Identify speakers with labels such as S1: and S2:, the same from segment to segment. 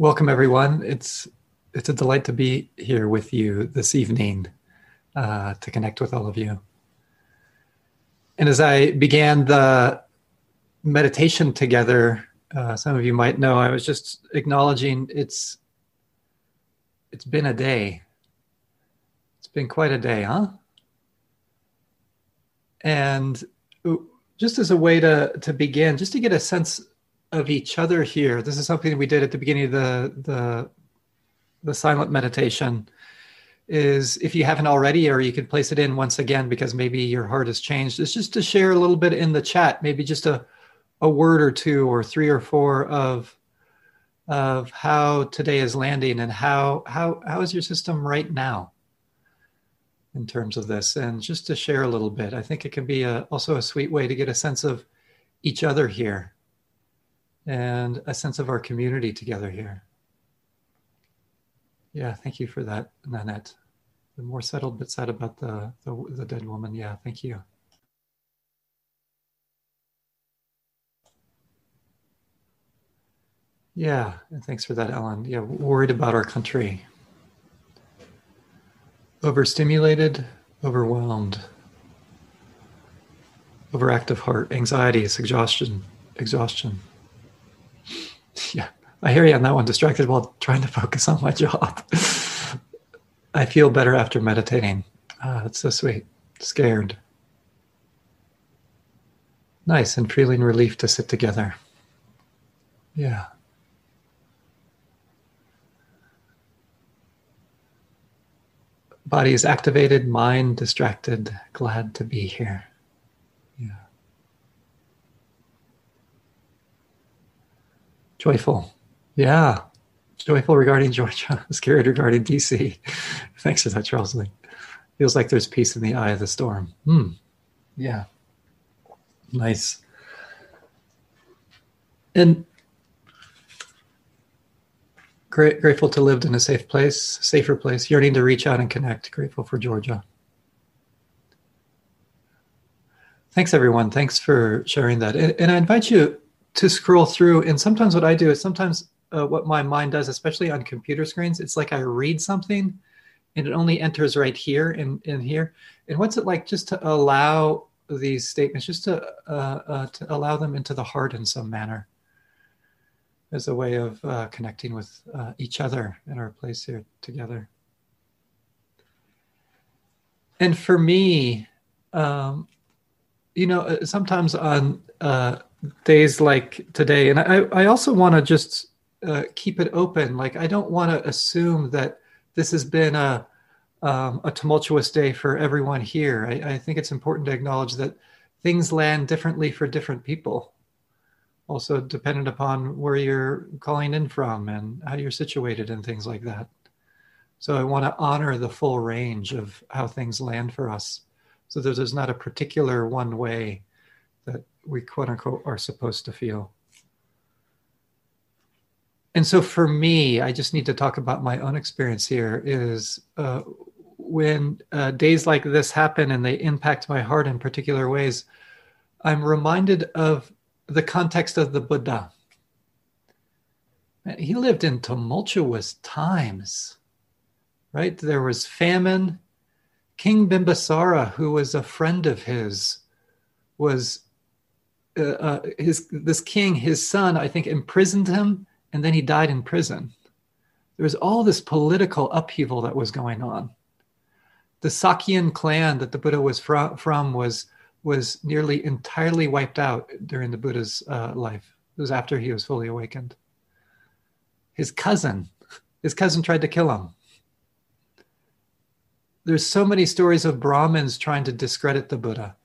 S1: Welcome, everyone. It's it's a delight to be here with you this evening uh, to connect with all of you. And as I began the meditation together, uh, some of you might know I was just acknowledging it's it's been a day. It's been quite a day, huh? And just as a way to to begin, just to get a sense of each other here. This is something we did at the beginning of the the the silent meditation is if you haven't already, or you can place it in once again because maybe your heart has changed, It's just to share a little bit in the chat, maybe just a, a word or two or three or four of of how today is landing and how how how is your system right now in terms of this? And just to share a little bit i think it can be a, also a sweet way to get a sense of each other here and a sense of our community together here yeah, thank you for that, Nanette. The more settled bit said about the, the, the dead woman. Yeah, thank you. Yeah, and thanks for that, Ellen. Yeah, worried about our country. Overstimulated, overwhelmed, overactive heart, anxiety, exhaustion, exhaustion. I hear you on that one. Distracted while trying to focus on my job. I feel better after meditating. Ah, that's so sweet. Scared. Nice and feeling relief to sit together. Yeah. Body is activated, mind distracted, glad to be here. Yeah. Joyful. Yeah. Joyful regarding Georgia, scared regarding DC. Thanks for that, Charles Lee. Feels like there's peace in the eye of the storm. Hmm. Yeah. Nice. And grateful to live in a safe place, safer place, yearning to reach out and connect. Grateful for Georgia. Thanks, everyone. Thanks for sharing that. And, and I invite you to scroll through. And sometimes what I do is sometimes uh, what my mind does, especially on computer screens. It's like I read something and it only enters right here and in, here. And what's it like just to allow these statements, just to, uh, uh, to allow them into the heart in some manner as a way of uh, connecting with uh, each other in our place here together. And for me, um, you know, uh, sometimes on days like today, and I, I also want to just uh, keep it open. Like I don't want to assume that this has been a um, a tumultuous day for everyone here. I, I, think it's important to acknowledge that things land differently for different people. Also, dependent upon where you're calling in from and how you're situated and things like that. So, I want to honor the full range of how things land for us. So, there's not a particular one way that we quote unquote are supposed to feel and so for me i just need to talk about my own experience here is uh, when uh, days like this happen and they impact my heart in particular ways i'm reminded of the context of the buddha. He lived in tumultuous times right? There was famine. King bimbisara who was a friend of his was uh, uh his this king his son i think imprisoned him and then he died in prison. There was all this political upheaval that was going on. The Sakyan clan that the Buddha was from, was, was nearly entirely wiped out during the Buddha's uh, life. It was after he was fully awakened. His cousin, his cousin tried to kill him. There's so many stories of Brahmins trying to discredit the Buddha.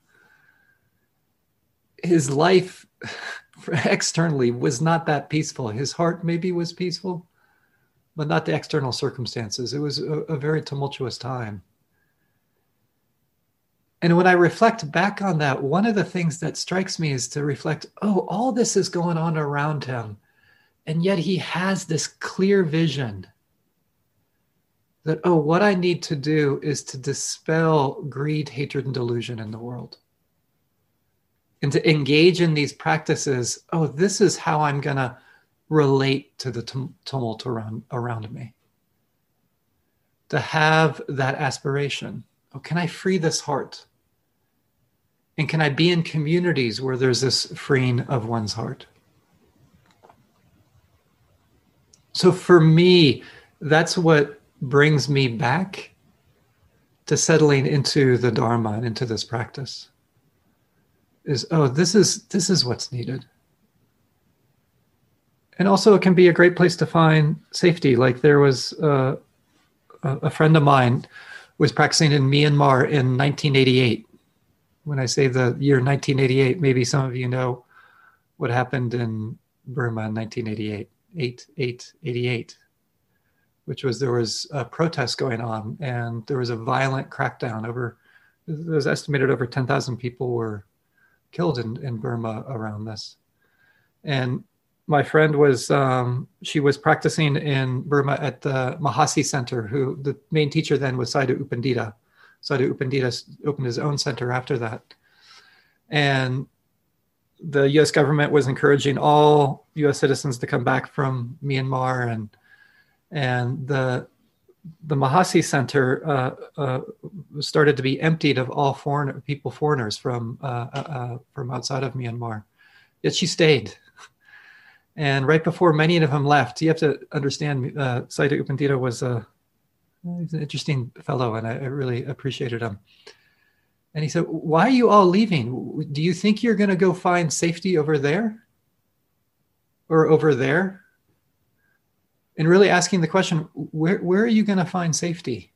S1: His life externally was not that peaceful. His heart maybe was peaceful, but not the external circumstances. It was a, a very tumultuous time. And when I reflect back on that, one of the things that strikes me is to reflect oh, all this is going on around him. And yet he has this clear vision that, oh, what I need to do is to dispel greed, hatred, and delusion in the world and to engage in these practices oh this is how i'm going to relate to the tumult around, around me. To have that aspiration. Oh, can I free this heart? And can I be in communities where there's this freeing of one's heart? So for me, that's what brings me back to settling into the Dharma and into this practice. Is oh, this is this is what's needed. And also, it can be a great place to find safety. Like there was uh, a friend of mine was practicing in Myanmar in 1988. When I say the year 1988, maybe some of you know what happened in Burma in 1988. 8, 8, 88, which was there was a protest going on and there was a violent crackdown over, it was estimated over 10,000 people were killed in, in Burma around this. And my friend was, um, she was practicing in Burma at the Mahasi Center, who the main teacher then was Sayadaw U Pandita. Sayadaw U Pandita opened his own center after that. And the U.S. government was encouraging all U.S. citizens to come back from Myanmar, and and the the Mahasi Center uh, uh, started to be emptied of all foreign people, foreigners from uh, uh, uh, from outside of Myanmar. Yet she stayed, and right before many of them left, you have to understand. Uh, Sayadaw U was a he's an interesting fellow, and I, I really appreciated him. And he said, Why are you all leaving? Do you think you're going to go find safety over there or over there? And really asking the question, Where, where are you going to find safety?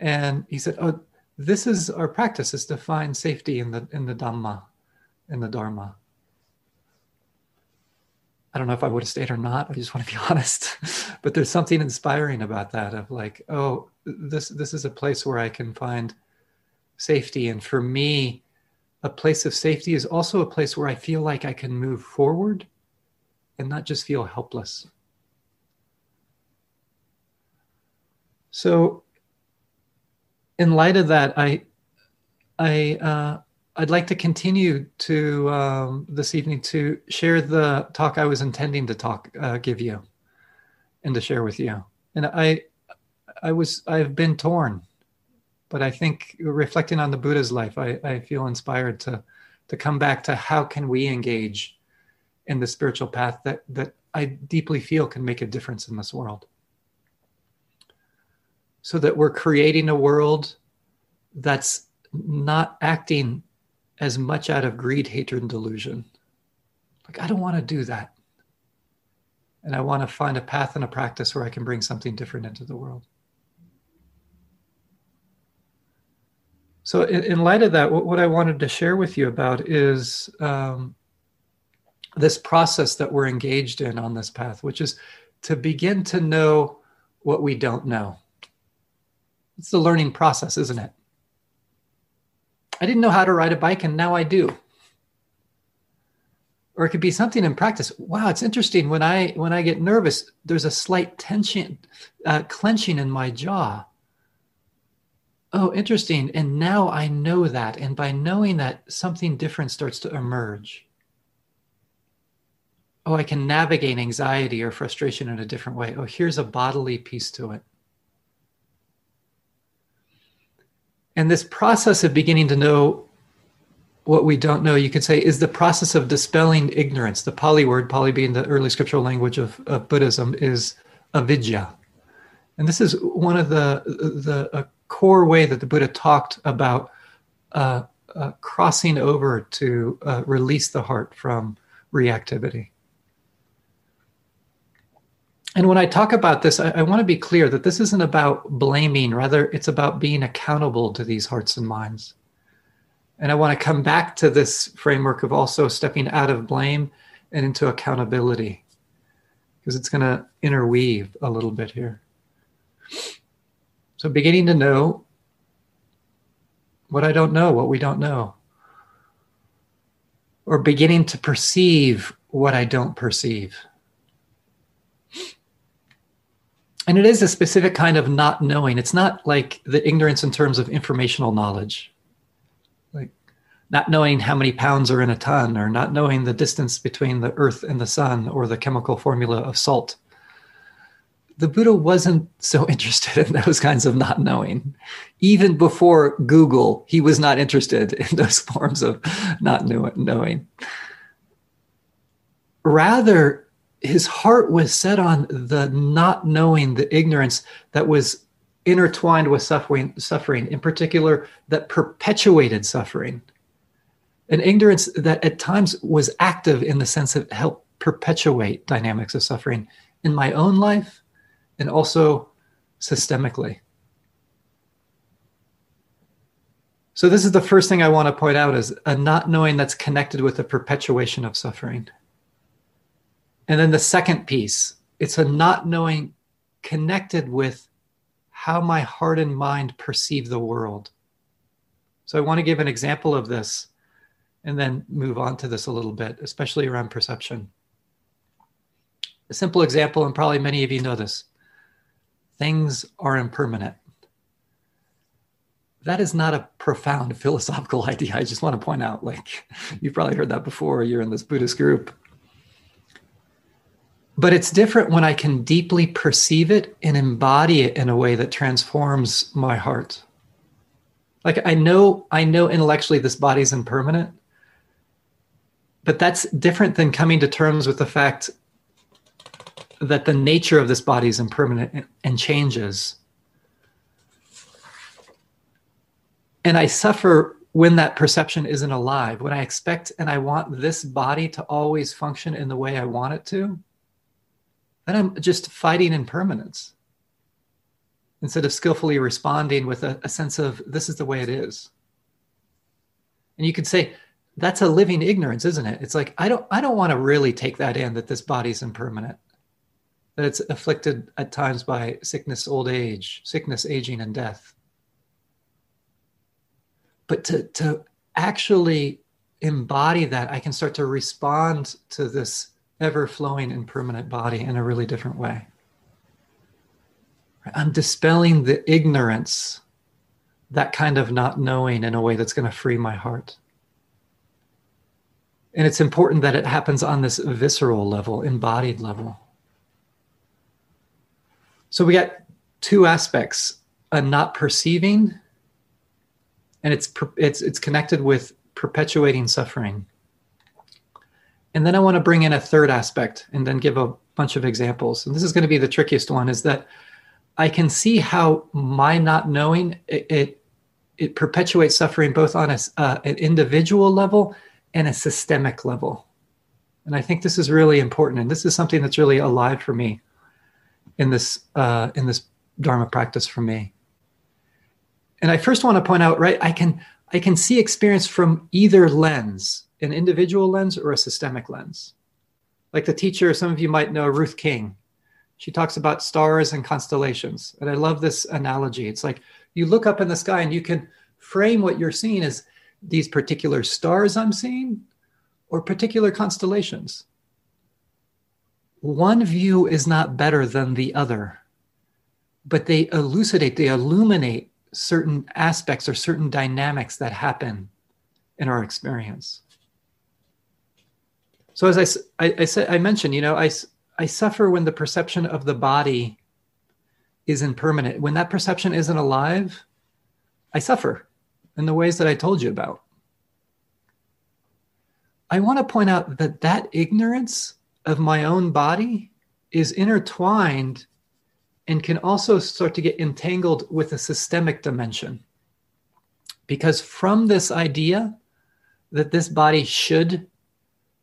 S1: And he said, Oh, this is our practice is to find safety in the in the Dhamma, in the Dharma. I don't know if I would have stayed or not. I just want to be honest. but there's something inspiring about that of like, oh, this this is a place where I can find safety. And for me, a place of safety is also a place where I feel like I can move forward and not just feel helpless. So in light of that, I I uh, I'd like to continue to um, this evening to share the talk I was intending to talk, uh, give you, and to share with you. And I, I was, I've been torn, but I think reflecting on the Buddha's life, I, I feel inspired to, to come back to how can we engage in the spiritual path that that I deeply feel can make a difference in this world. So that we're creating a world that's not acting as much out of greed, hatred, and delusion. Like, I don't want to do that. And I want to find a path and a practice where I can bring something different into the world. So, in, light of that, what, what, I wanted to share with you about is um, this process that we're engaged in on this path, which is to begin to know what we don't know. It's the learning process, isn't it? I didn't know how to ride a bike and now I do. Or it could be something in practice. Wow, it's interesting when I when I get nervous, there's a slight tension, uh, clenching in my jaw. Oh, interesting. And now I know that. And by knowing that, something different starts to emerge. Oh, I can navigate anxiety or frustration in a different way. Oh, here's a bodily piece to it. And this process of beginning to know what we don't know, you could say, is the process of dispelling ignorance. The Pali word, Pali being the early scriptural language of, of Buddhism, is avidya. And this is one of the, the core way that the Buddha talked about uh, uh, crossing over to uh, release the heart from reactivity. And when I talk about this, I, I want to be clear that this isn't about blaming, rather, it's about being accountable to these hearts and minds. And I want to come back to this framework of also stepping out of blame and into accountability, because it's going to interweave a little bit here. So, beginning to know what I don't know, what we don't know, or beginning to perceive what I don't perceive and it is a specific kind of not knowing. It's not like the ignorance in terms of informational knowledge. Like not knowing how many pounds are in a ton, or not knowing the distance between the earth and the sun, or the chemical formula of salt. The Buddha wasn't so interested in those kinds of not knowing. Even before Google, he was not interested in those forms of not knowing. Rather, his heart was set on the not knowing, the ignorance that was intertwined with suffering, suffering, in particular, that perpetuated suffering. An ignorance that at times was active in the sense of help perpetuate dynamics of suffering in my own life and also systemically. So this is the first thing I want to point out is a not knowing that's connected with the perpetuation of suffering. And then the second piece, it's a not knowing connected with how my heart and mind perceive the world. So I want to give an example of this and then move on to this a little bit, especially around perception. A simple example, and probably many of you know this things are impermanent. That is not a profound philosophical idea. I just want to point out, like, you've probably heard that before, you're in this Buddhist group. But it's different when I can deeply perceive it and embody it in a way that transforms my heart. Like I know, I know intellectually this body's impermanent, but that's different than coming to terms with the fact that the nature of this body is impermanent and changes. And I suffer when that perception isn't alive, when I expect and I want this body to always function in the way I want it to then I'm just fighting impermanence instead of skillfully responding with a, a, sense of this is the way it is. And you could say that's a living ignorance, isn't it? It's like I don't I don't want to really take that in that this body's impermanent, that it's afflicted at times by sickness, old age, sickness, aging, and death. But to to actually embody that, I can start to respond to this ever flowing impermanent body in a really different way. I'm dispelling the ignorance, that kind of not knowing in a way that's going to free my heart. And it's important that it happens on this visceral level, embodied level. So we got two aspects a not perceiving, and it's, it's, it's connected with perpetuating suffering. And then I want to bring in a third aspect and then give a bunch of examples. And this is going to be the trickiest one is that I can see how my not knowing it, it, it perpetuates suffering both on a, uh, an individual level and a systemic level. And I think this is really important. And this is something that's really alive for me in this, uh, in this Dharma practice for me. And I first want to point out, right, I can, I can see experience from either lens an individual lens or a systemic lens. Like the teacher, some of you might know Ruth King. She talks about stars and constellations. And I love this analogy. It's like you look up in the sky and you can frame what you're seeing as these particular stars I'm seeing or particular constellations. One view is not better than the other, but they elucidate, they illuminate certain aspects or certain dynamics that happen in our experience. So as I, I, I said, I mentioned, you know, I, I suffer when the perception of the body is impermanent. When that perception isn't alive, I suffer in the ways that I told you about. I want to point out that that ignorance of my own body is intertwined and can also start to get entangled with a systemic dimension. Because from this idea that this body should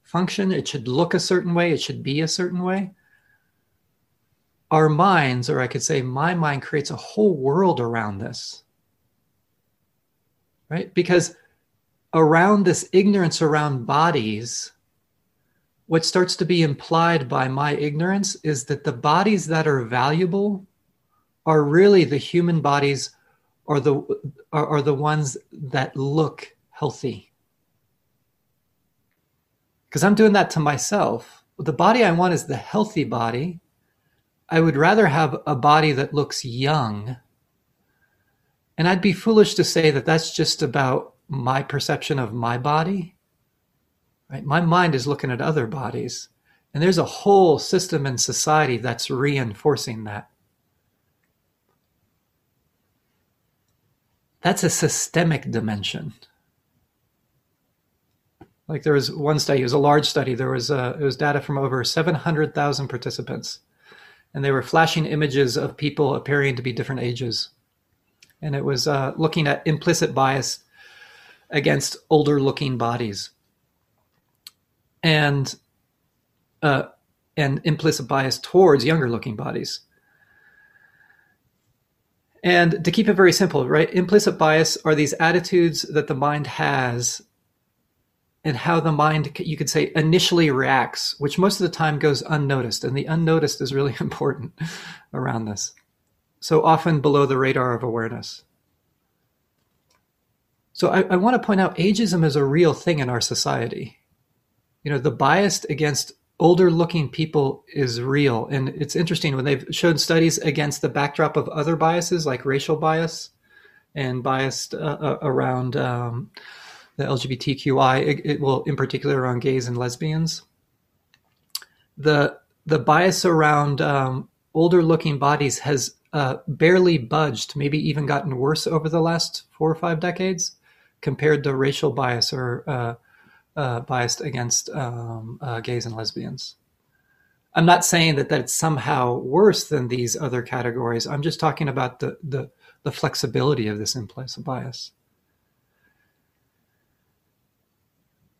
S1: function, it should look a certain way, it should be a certain way. Our minds, or I could say my mind, creates a whole world around this. Right? Because around this ignorance around bodies, what starts to be implied by my ignorance is that the bodies that are valuable are really the human bodies or the are, are the ones that look healthy because I'm doing that to myself. The body I want is the healthy body. I would rather have a body that looks young. And I'd be foolish to say that that's just about my perception of my body. Right? My mind is looking at other bodies. And there's a whole system in society that's reinforcing that. That's a systemic dimension. Like there was one study, it was a large study. There was uh, it was data from over 700,000 participants, and they were flashing images of people appearing to be different ages, and it was uh, looking at implicit bias against older-looking bodies, and uh, and implicit bias towards younger-looking bodies. And to keep it very simple, right? Implicit bias are these attitudes that the mind has and how the mind, you could say, initially reacts, which most of the time goes unnoticed. And the unnoticed is really important around this. So often below the radar of awareness. So I, I want to point out ageism is a real thing in our society. You know, the bias against older looking people is real. And it's interesting when they've showed studies against the backdrop of other biases like racial bias and bias uh, uh, around um, the LGBTQI, it, it, will in particular around gays and lesbians. The the bias around um, older looking bodies has uh, barely budged, maybe even gotten worse over the last four or five decades, compared to racial bias or uh, uh, biased against um, uh, gays and lesbians. I'm not saying that that's somehow worse than these other categories. I'm just talking about the the, the flexibility of this implicit bias.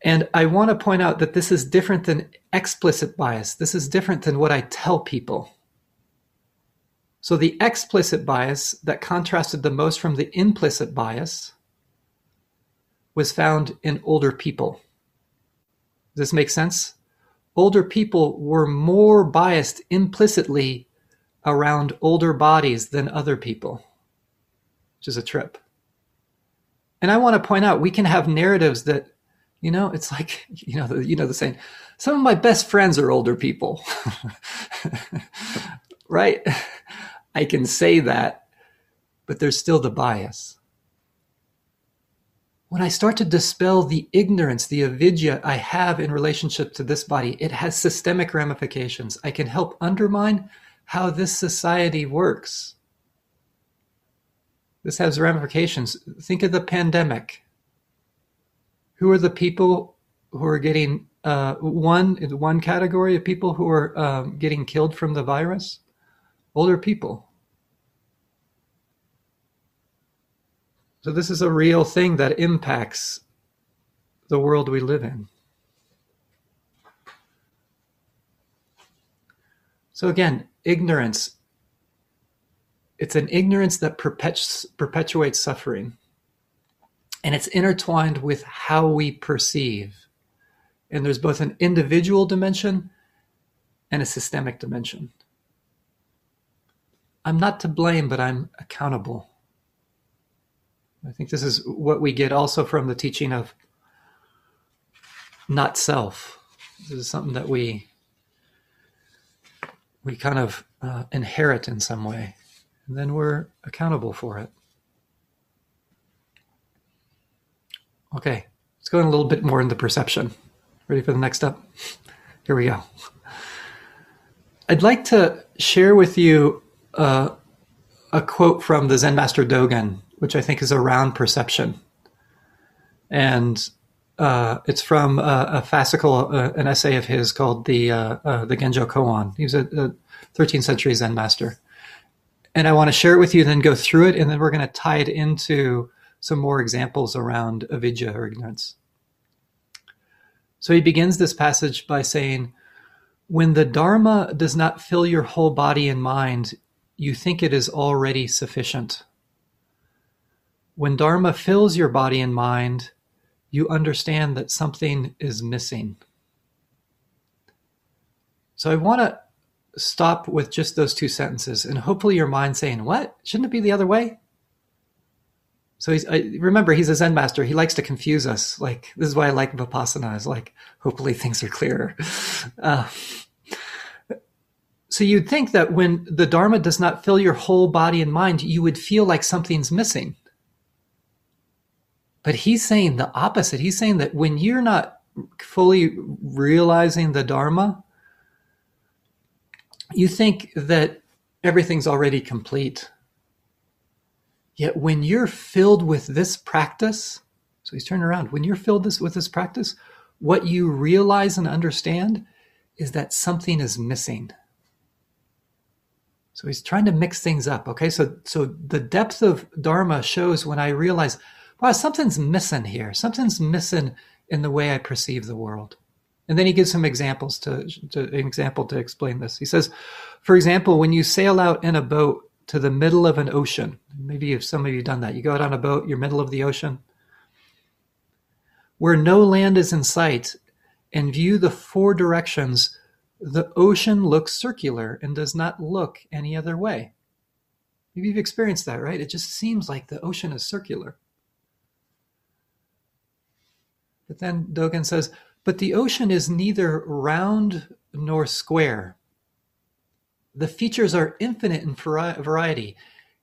S1: And I want to point out that this is different than explicit bias. This is different than what I tell people. So the explicit bias that contrasted the most from the implicit bias was found in older people. Does this make sense? Older people were more biased implicitly around older bodies than other people, which is a trip. And I want to point out we can have narratives that you know, it's like you know, the, you know the saying. Some of my best friends are older people, right? I can say that, but there's still the bias. When I start to dispel the ignorance, the avidya I have in relationship to this body, it has systemic ramifications. I can help undermine how this society works. This has ramifications. Think of the pandemic who are the people who are getting uh, one one category of people who are um, getting killed from the virus? Older people. So this is a real thing that impacts the world we live in. So again, ignorance. It's an ignorance that perpetuates suffering and it's intertwined with how we perceive. And there's both an individual dimension and a systemic dimension. I'm not to blame, but I'm accountable. I think this is what we get also from the teaching of not self. This is something that we we kind of uh, inherit in some way, and then we're accountable for it. Okay, let's go in a little bit more into perception. Ready for the next step? Here we go. I'd like to share with you uh, a quote from the Zen master Dogen, which I think is around perception. And uh, it's from a, a fascicle, uh, an essay of his called the uh, uh, the Genjo Koan. He was a, a 13th century Zen master, and I want to share it with you, then go through it, and then we're going to tie it into some more examples around avidya or ignorance. So he begins this passage by saying, When the Dharma does not fill your whole body and mind, you think it is already sufficient. When Dharma fills your body and mind, you understand that something is missing. So I want to stop with just those two sentences, and hopefully your mind saying, What? Shouldn't it be the other way? So he's I, remember he's a Zen master. He likes to confuse us. Like this is why I like Vipassana. Is like hopefully things are clearer. Uh, so you'd think that when the Dharma does not fill your whole body and mind, you would feel like something's missing. But he's saying the opposite. He's saying that when you're not fully realizing the Dharma, you think that everything's already complete. Yet when you're filled with this practice, so he's turning around, when you're filled this, with this practice, what you realize and understand is that something is missing. So he's trying to mix things up. Okay, so so the depth of Dharma shows when I realize, wow, something's missing here. Something's missing in the way I perceive the world. And then he gives some examples to, to an example to explain this. He says, for example, when you sail out in a boat to the middle of an ocean, maybe if some of you done that, you go out on a boat, you're middle of the ocean, where no land is in sight, and view the four directions, the ocean looks circular and does not look any other way. Maybe you've experienced that, right? It just seems like the ocean is circular. But then Dogen says, but the ocean is neither round nor square. The features are infinite in variety.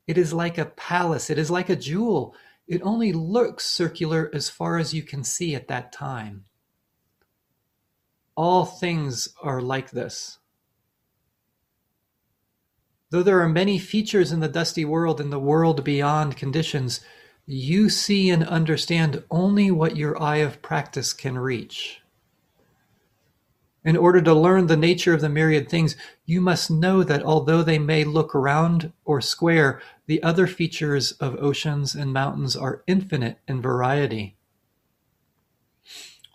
S1: It is like a palace, it is like a jewel. It only looks circular as far as you can see at that time. All things are like this. Though there are many features in the dusty world and the world beyond conditions, you see and understand only what your eye of practice can reach. In order to learn the nature of the myriad things, you must know that although they may look round or square, the other features of oceans and mountains are infinite in variety.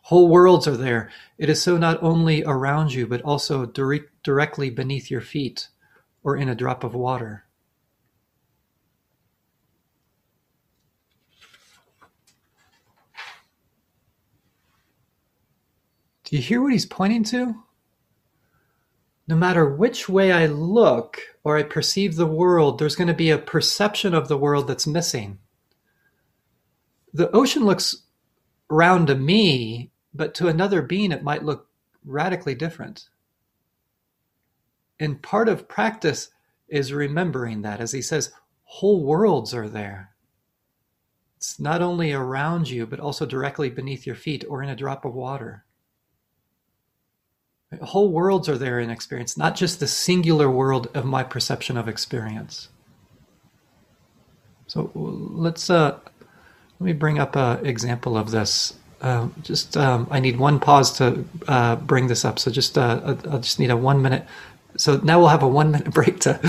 S1: Whole worlds are there. It is so not only around you, but also dire- directly beneath your feet or in a drop of water. Do you hear what he's pointing to? No matter which way I look or I perceive the world, there's going to be a perception of the world that's missing. The ocean looks round to me, but to another being, it might look radically different. And part of practice is remembering that, as he says, whole worlds are there. It's not only around you, but also directly beneath your feet or in a drop of water. Whole worlds are there in experience, not just the singular world of my perception of experience. So let's uh, let me bring up an example of this. Uh, just um, I need one pause to uh, bring this up. So just uh, I'll just need a one minute. So now we'll have a one minute break to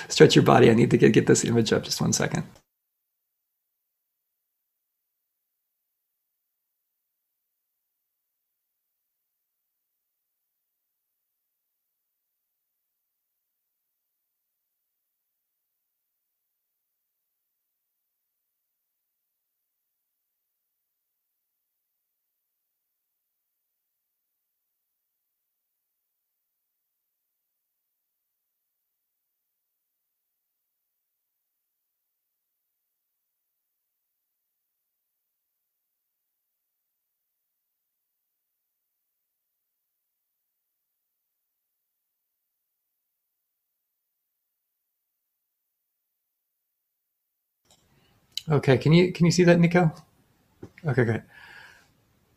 S1: stretch your body. I need to get, get this image up. Just one second. Okay, can you can you see that, Nico? Okay, great.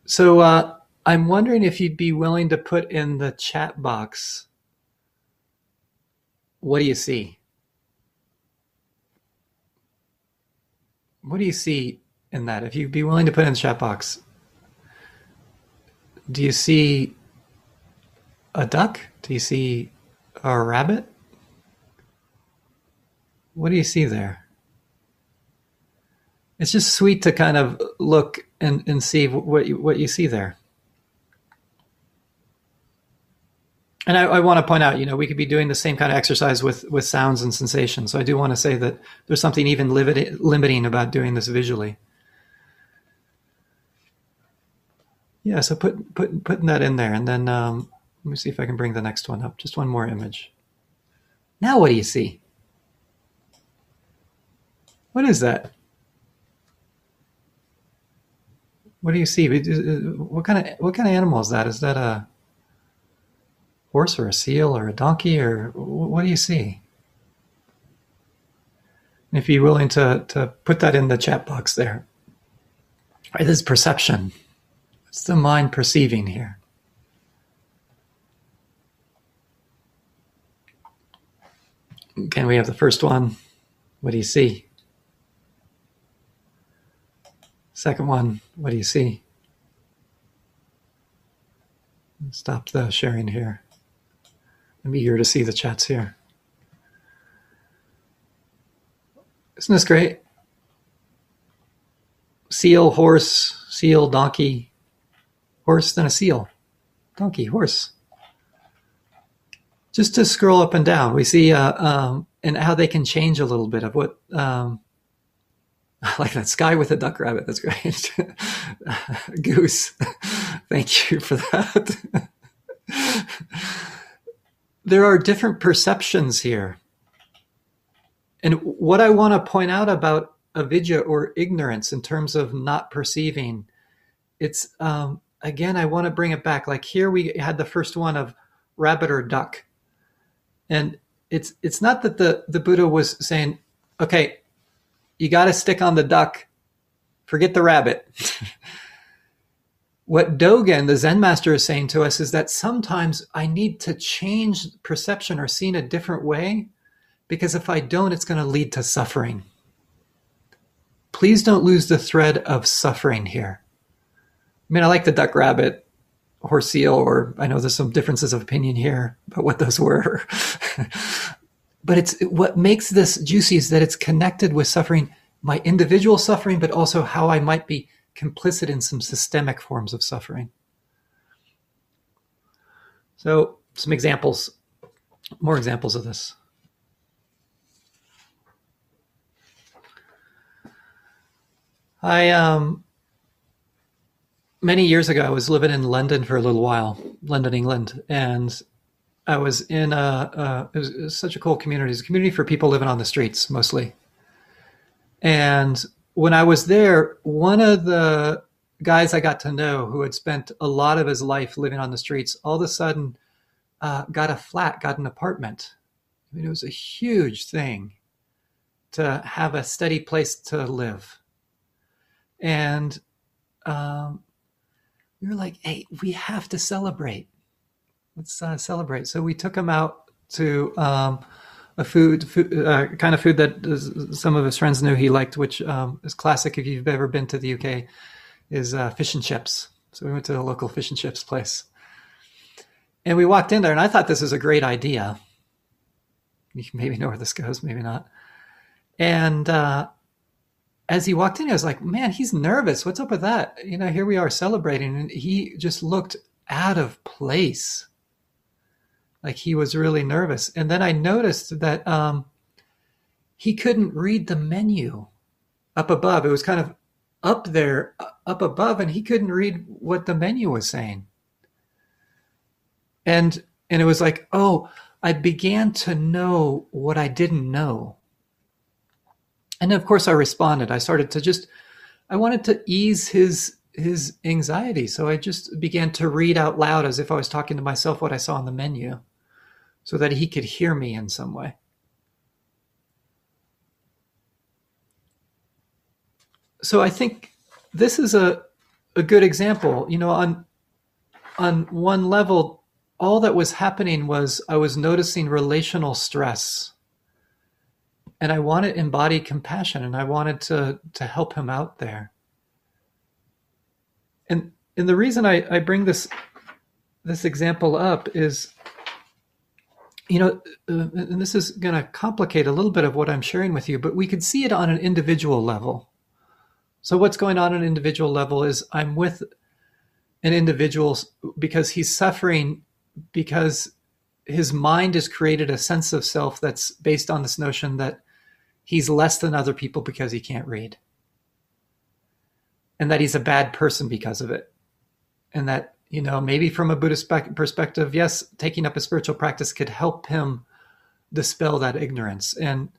S1: So uh, I'm wondering if you'd be willing to put in the chat box. What do you see? What do you see in that? If you'd be willing to put in the chat box, do you see a duck? Do you see a rabbit? What do you see there? It's just sweet to kind of look and, and see what you, what you see there. And I, I, want to point out, you know, we could be doing the same kind of exercise with, with sounds and sensations. So I do want to say that there's something even limit, limiting about doing this visually. Yeah, so put, put, putting that in there. And then um, let me see if I can bring the next one up. Just one more image. Now what do you see? What is that? What do you see? What kind of what kind of animal is that? Is that a horse or a seal or a donkey or what do you see? if you're willing to to put that in the chat box there, Right, this is perception. It's the mind perceiving here. Can we have the first one? What do you see? Second one, what do you see? Stop the sharing here. I'm eager to see the chats here. Isn't this great? Seal, horse, seal, donkey, horse, then a seal, donkey, horse. Just to scroll up and down, we see uh, um, and how they can change a little bit of what um, like that sky with a duck rabbit. That's great. Goose. Thank you for that. there are different perceptions here. And what I want to point out about avidya or ignorance in terms of not perceiving, it's um, again, I want to bring it back. Like here we had the first one of rabbit or duck. And it's it's not that the, the Buddha was saying, okay, you got to stick on the duck, forget the rabbit. what Dogen, the Zen master, is saying to us is that sometimes I need to change perception or see in a different way because if I don't, it's going to lead to suffering. Please don't lose the thread of suffering here. I mean, I like the duck rabbit horse seal, or I know there's some differences of opinion here about what those were. but it's what makes this juicy is that it's connected with suffering, my individual suffering, but also how I might be complicit in some systemic forms of suffering. So, some examples, more examples of this. I um many years ago I was living in London for a little while, London, England, and I was in a, a it, was, it, was, such a cool community. It's a community for people living on the streets mostly. And when I was there, one of the guys I got to know who had spent a lot of his life living on the streets, all of a sudden uh, got a flat, got an apartment. I mean, it was a huge thing to have a steady place to live. And um, we were like, hey, we have to celebrate let's uh, celebrate. So we took him out to um, a food, food uh, kind of food that some of his friends knew he liked, which um, is classic if you've ever been to the UK, is uh, fish and chips. So we went to a local fish and chips place. And we walked in there, and I thought this was a great idea. You maybe know where this goes, maybe not. And uh, as he walked in, I was like, man, he's nervous. What's up with that? You know, here we are celebrating. And he just looked out of place like he was really nervous. And then I noticed that um, he couldn't read the menu up above. It was kind of up there, up above, and he couldn't read what the menu was saying. And and it was like, oh, I began to know what I didn't know. And of course, I responded. I started to just, I wanted to ease his his anxiety, so I just began to read out loud as if I was talking to myself what I saw on the menu so that he could hear me in some way. So I think this is a, a good example. You know, on on one level, all that was happening was I was noticing relational stress. And I wanted to embody compassion and I wanted to to help him out there. And and the reason I, I bring this this example up is you know, uh, and this is going to complicate a little bit of what I'm sharing with you, but we could see it on an individual level. So, what's going on at an individual level is I'm with an individual because he's suffering because his mind has created a sense of self that's based on this notion that he's less than other people because he can't read, and that he's a bad person because of it, and that you know, maybe from a Buddhist perspective, yes, taking up a spiritual practice could help him dispel that ignorance. And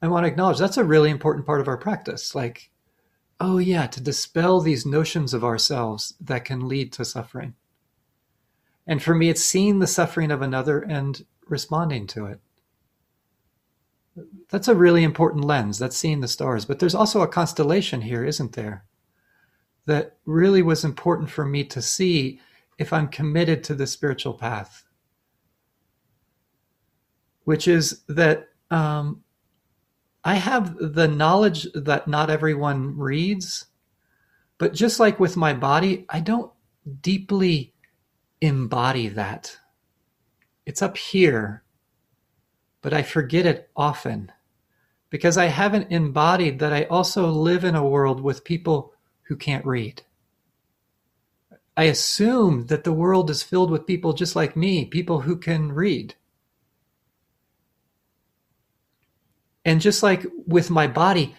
S1: I want to acknowledge that's a really important part of our practice. Like, oh, yeah, to dispel these notions of ourselves that can lead to suffering. And for me, it's seeing the suffering of another and responding to it. That's a really important lens. That's seeing the stars. But there's also a constellation here, isn't there? that really was important for me to see if I'm committed to the spiritual path, which is that um, I have the knowledge that not everyone reads, but just like with my body, I don't deeply embody that. It's up here, but I forget it often because I haven't embodied that I also live in a world with people who can't read. I assume that the world is filled with people just like me, people who can read. And just like with my body,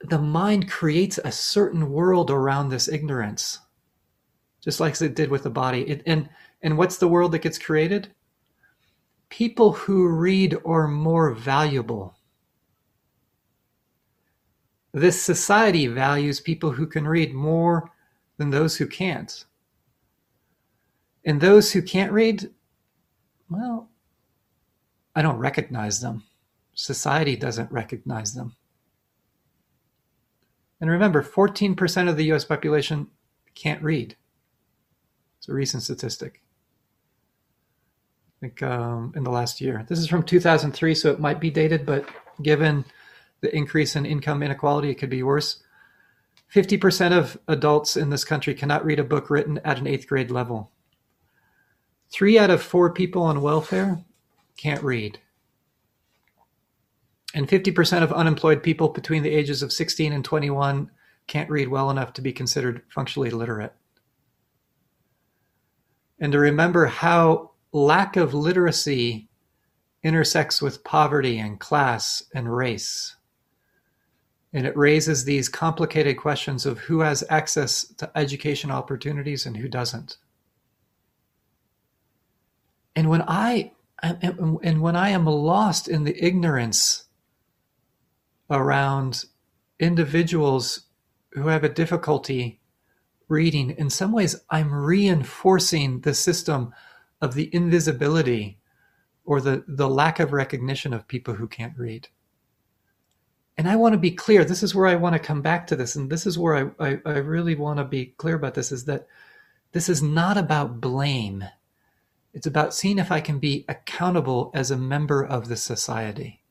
S1: the mind creates a certain world around this ignorance, just like it did with the body. It, and and what's the world that gets created? People who read are more valuable. This society values people who can read more than those who can't. And those who can't read, well, I don't recognize them. Society doesn't recognize them. And remember, 14% of the US population can't read. It's a recent statistic. I think um, in the last year. This is from 2003, so it might be dated, but given the increase in income inequality, it could be worse. 50% of adults in this country cannot read a book written at an eighth grade level. Three out of four people on welfare can't read. And 50% of unemployed people between the ages of 16 and 21 can't read well enough to be considered functionally literate. And to remember how lack of literacy intersects with poverty and class and race. And it raises these complicated questions of who has access to education opportunities and who doesn't. And when I and when I am lost in the ignorance around individuals who have a difficulty reading, in some ways, I'm reinforcing the system of the invisibility or the, the lack of recognition of people who can't read. And I want to be clear. This is where I want to come back to this. And this is where I, I, I really want to be clear about this is that this is not about blame. It's about seeing if I can be accountable as a member of the society.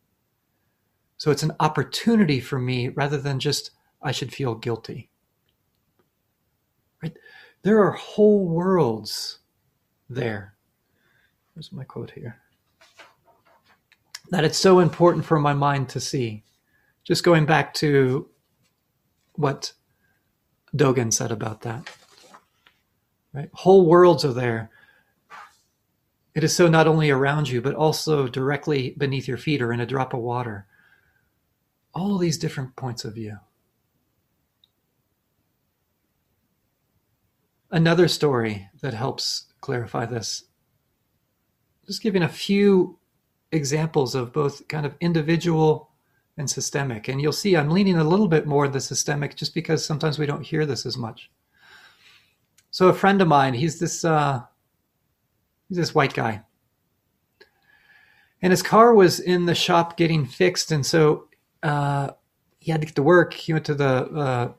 S1: So it's an opportunity for me rather than just I should feel guilty. Right? There are whole worlds there. Where's my quote here? That it's so important for my mind to see. Just going back to what Dogen said about that. Right? Whole worlds are there. It is so not only around you, but also directly beneath your feet or in a drop of water all these different points of view. Another story that helps clarify this, just giving a few examples of both kind of individual and systemic. And you'll see I'm leaning a little bit more the systemic just because sometimes we don't hear this as much. So a friend of mine, he's this uh, he's this white guy. And his car was in the shop getting fixed. And so uh, he had to get to work. He went to the uh,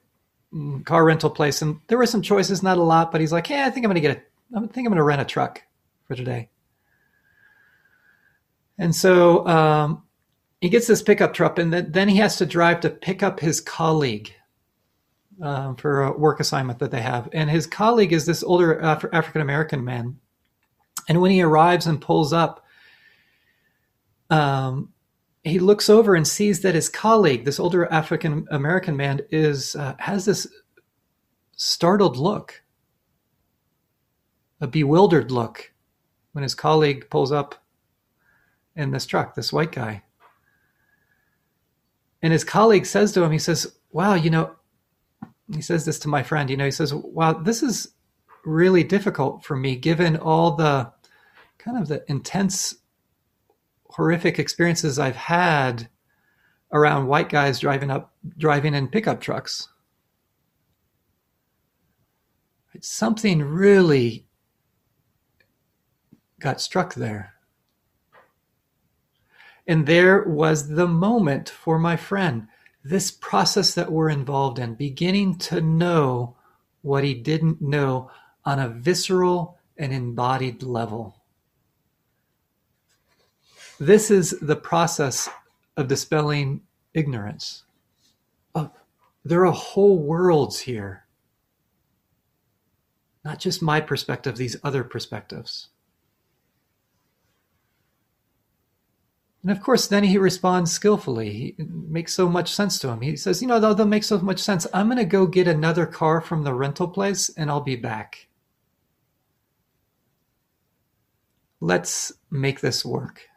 S1: car rental place, and there were some choices, not a lot, but he's like, "Hey, I think I'm gonna get a, I think I'm gonna rent a truck for today." And so um, he gets this pickup truck, and then, then he has to drive to pick up his colleague um, for a work assignment that they have. And his colleague is this older Af- African American man. And when he arrives and pulls up, um, he looks over and sees that his colleague, this older African American man, is uh, has this startled look, a bewildered look, when his colleague pulls up in this truck, this white guy. And his colleague says to him, he says, Wow, you know, he says this to my friend, you know, he says, Wow, this is really difficult for me given all the kind of the intense horrific experiences I've had around white guys driving up driving in pickup trucks. Something really got struck there. And there was the moment for my friend, this process that we're involved in, beginning to know what he didn't know on a visceral and embodied level. This is the process of dispelling ignorance. Oh, there are whole worlds here. Not just my perspective, these other perspectives. And of course, then he responds skillfully. It makes so much sense to him. He says, You know, though, that makes so much sense. I'm going to go get another car from the rental place and I'll be back. Let's make this work.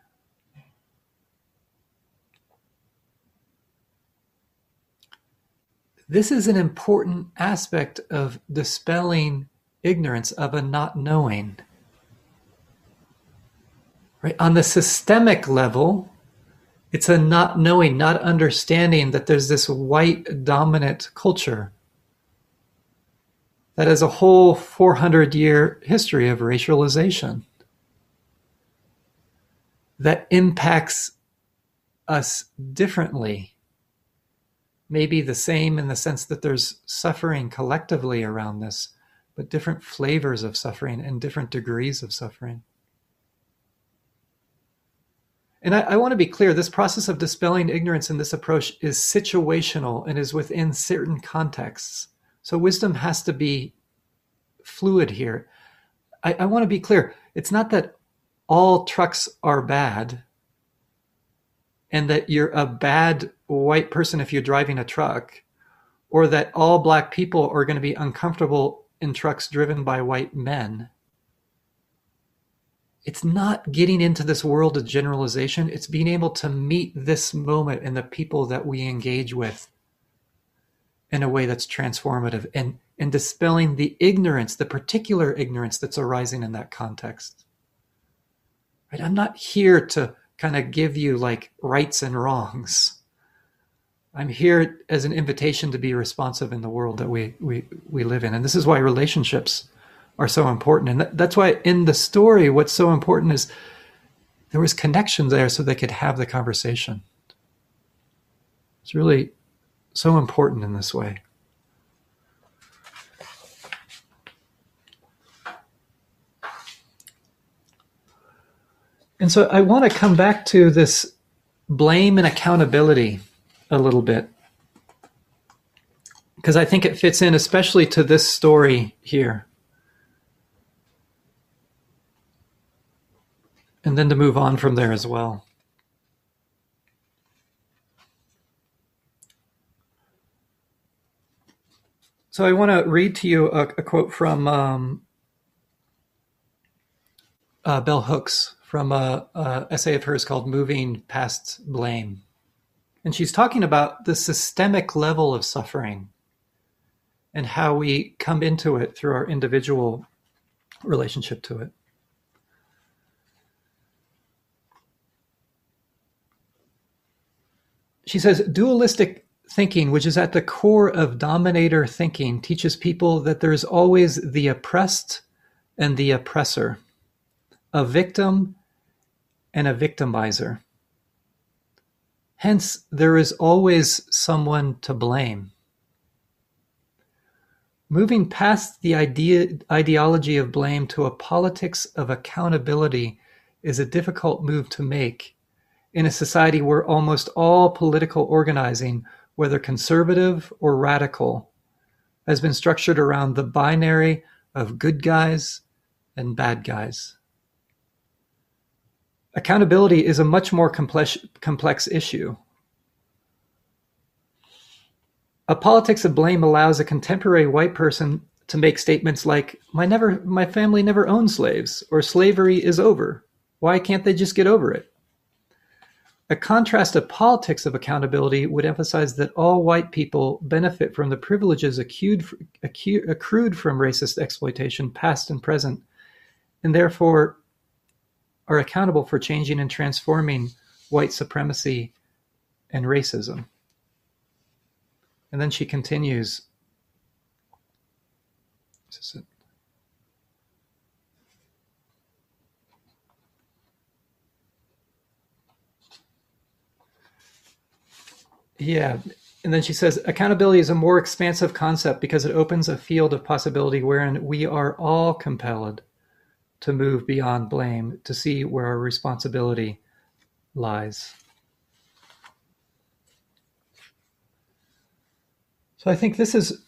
S1: This is an important aspect of dispelling ignorance, of a not knowing. Right? On the systemic level, it's a not knowing, not understanding that there's this white dominant culture that has a whole 400 year history of racialization that impacts us differently. Maybe the same in the sense that there's suffering collectively around this, but different flavors of suffering and different degrees of suffering. And I, I, want to be clear this process of dispelling ignorance in this approach is situational and is within certain contexts. So wisdom has to be fluid here. I, I want to be clear it's not that all trucks are bad and that you're a bad white person if you're driving a truck, or that all black people are going to be uncomfortable in trucks driven by white men it's not getting into this world of generalization. It's being able to meet this moment and the people that we engage with in a way that's transformative and, and dispelling the ignorance, the particular ignorance that's arising in that context. Right? I'm not here to kind of give you like rights and wrongs. I'm here as an invitation to be responsive in the world that we, we, we live in. And this is why relationships are so important. And that's why in the story, what's so important is there was connection there so they could have the conversation. It's really so important in this way. And so I want to come back to this blame and accountability a little bit because I think it fits in especially to this story here. and then to move on from there as well. So I want to read to you a, a quote from um, uh, Bell Hooks from a, a essay of hers called "Moving Past Blame," and she's talking about the systemic level of suffering and how we come into it through our individual relationship to it. she says dualistic thinking, which is at the core of dominator thinking, teaches people that there's always the oppressed and the oppressor, a victim and a victimizer. Hence, there is always someone to blame. Moving past the idea, ideology of blame to a politics of accountability is a difficult move to make in a society where almost all political organizing, whether conservative or radical, has been structured around the binary of good guys and bad guys. Accountability is a much more complex, issue. A politics of blame allows a contemporary white person to make statements like, my, never, my family never owned slaves, or slavery is over. Why can't they just get over it? A contrast of politics of accountability would emphasize that all white people benefit from the privileges accrued, accrued from racist exploitation, past and present, and therefore are accountable for changing and transforming white supremacy and racism. And then she continues. This is it. Yeah. and then she says accountability is a more expansive concept because it opens a field of possibility wherein we are all compelled to move beyond blame to see where our responsibility lies. So I think this is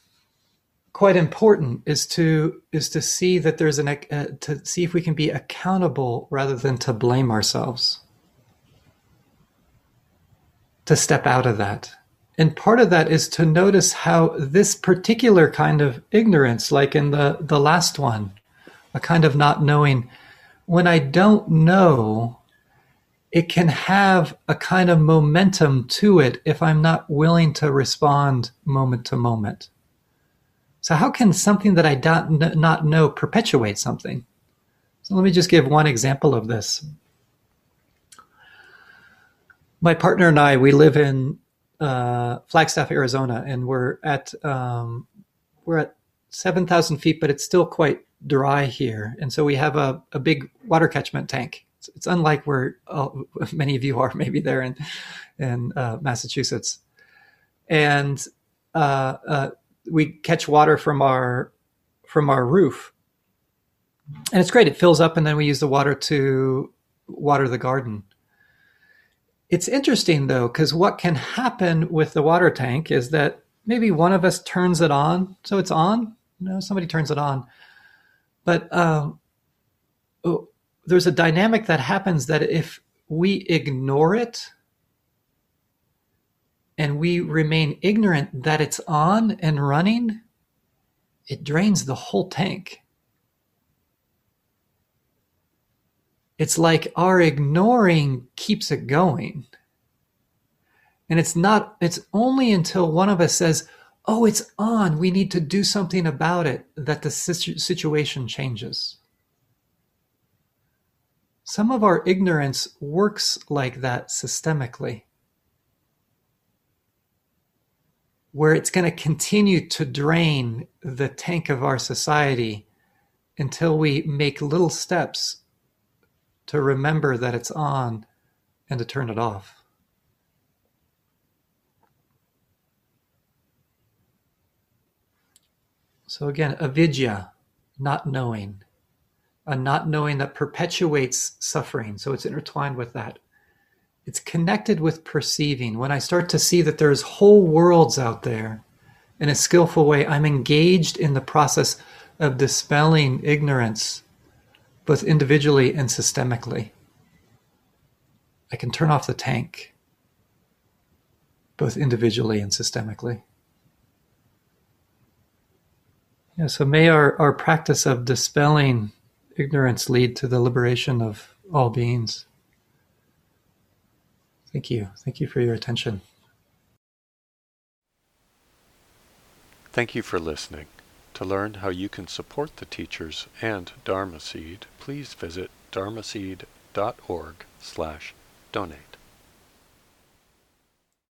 S1: quite important is to is to see that there's an uh, to see if we can be accountable rather than to blame ourselves to step out of that and part of that is to notice how this particular kind of ignorance like in the the last one a kind of not knowing when i don't know it can have a kind of momentum to it if i'm not willing to respond moment to moment so, how can something that I don't not know perpetuate something? So, let me just give one example of this. My partner and I, we live in uh, Flagstaff, Arizona, and we're at um, we're at seven thousand feet, but it's still quite dry here, and so we have a, a big water catchment tank. It's, it's unlike where uh, many of you are, maybe there in in uh, Massachusetts, and uh, uh, we catch water from our from our roof, and it's great. It fills up, and then we use the water to water the garden. It's interesting though, because what can happen with the water tank is that maybe one of us turns it on, so it's on. Know, somebody turns it on, but um, oh, there's a dynamic that happens that if we ignore it and we remain ignorant that it's on and running, it drains the whole tank. It's like our ignoring keeps it going. And it's not, it's only until one of us says, Oh, it's on. We need to do something about it that the situation changes. Some of our ignorance works like that systemically. where it's going to continue to drain the tank of our society until we make little steps to remember that it's on and to turn it off. So again, avidya, not knowing, a not knowing that perpetuates suffering. So it's intertwined with that it's connected with perceiving. When I start to see that there's whole worlds out there in a skillful way, I'm engaged in the process of dispelling ignorance, both individually and systemically. I can turn off the tank, both individually and systemically. Yeah, so may our, our practice of dispelling ignorance lead to the liberation of all beings. Thank you. Thank you for your attention.
S2: Thank you for listening. To learn how you can support the teachers and Dharma Seed, please visit dharmaseed.org slash donate.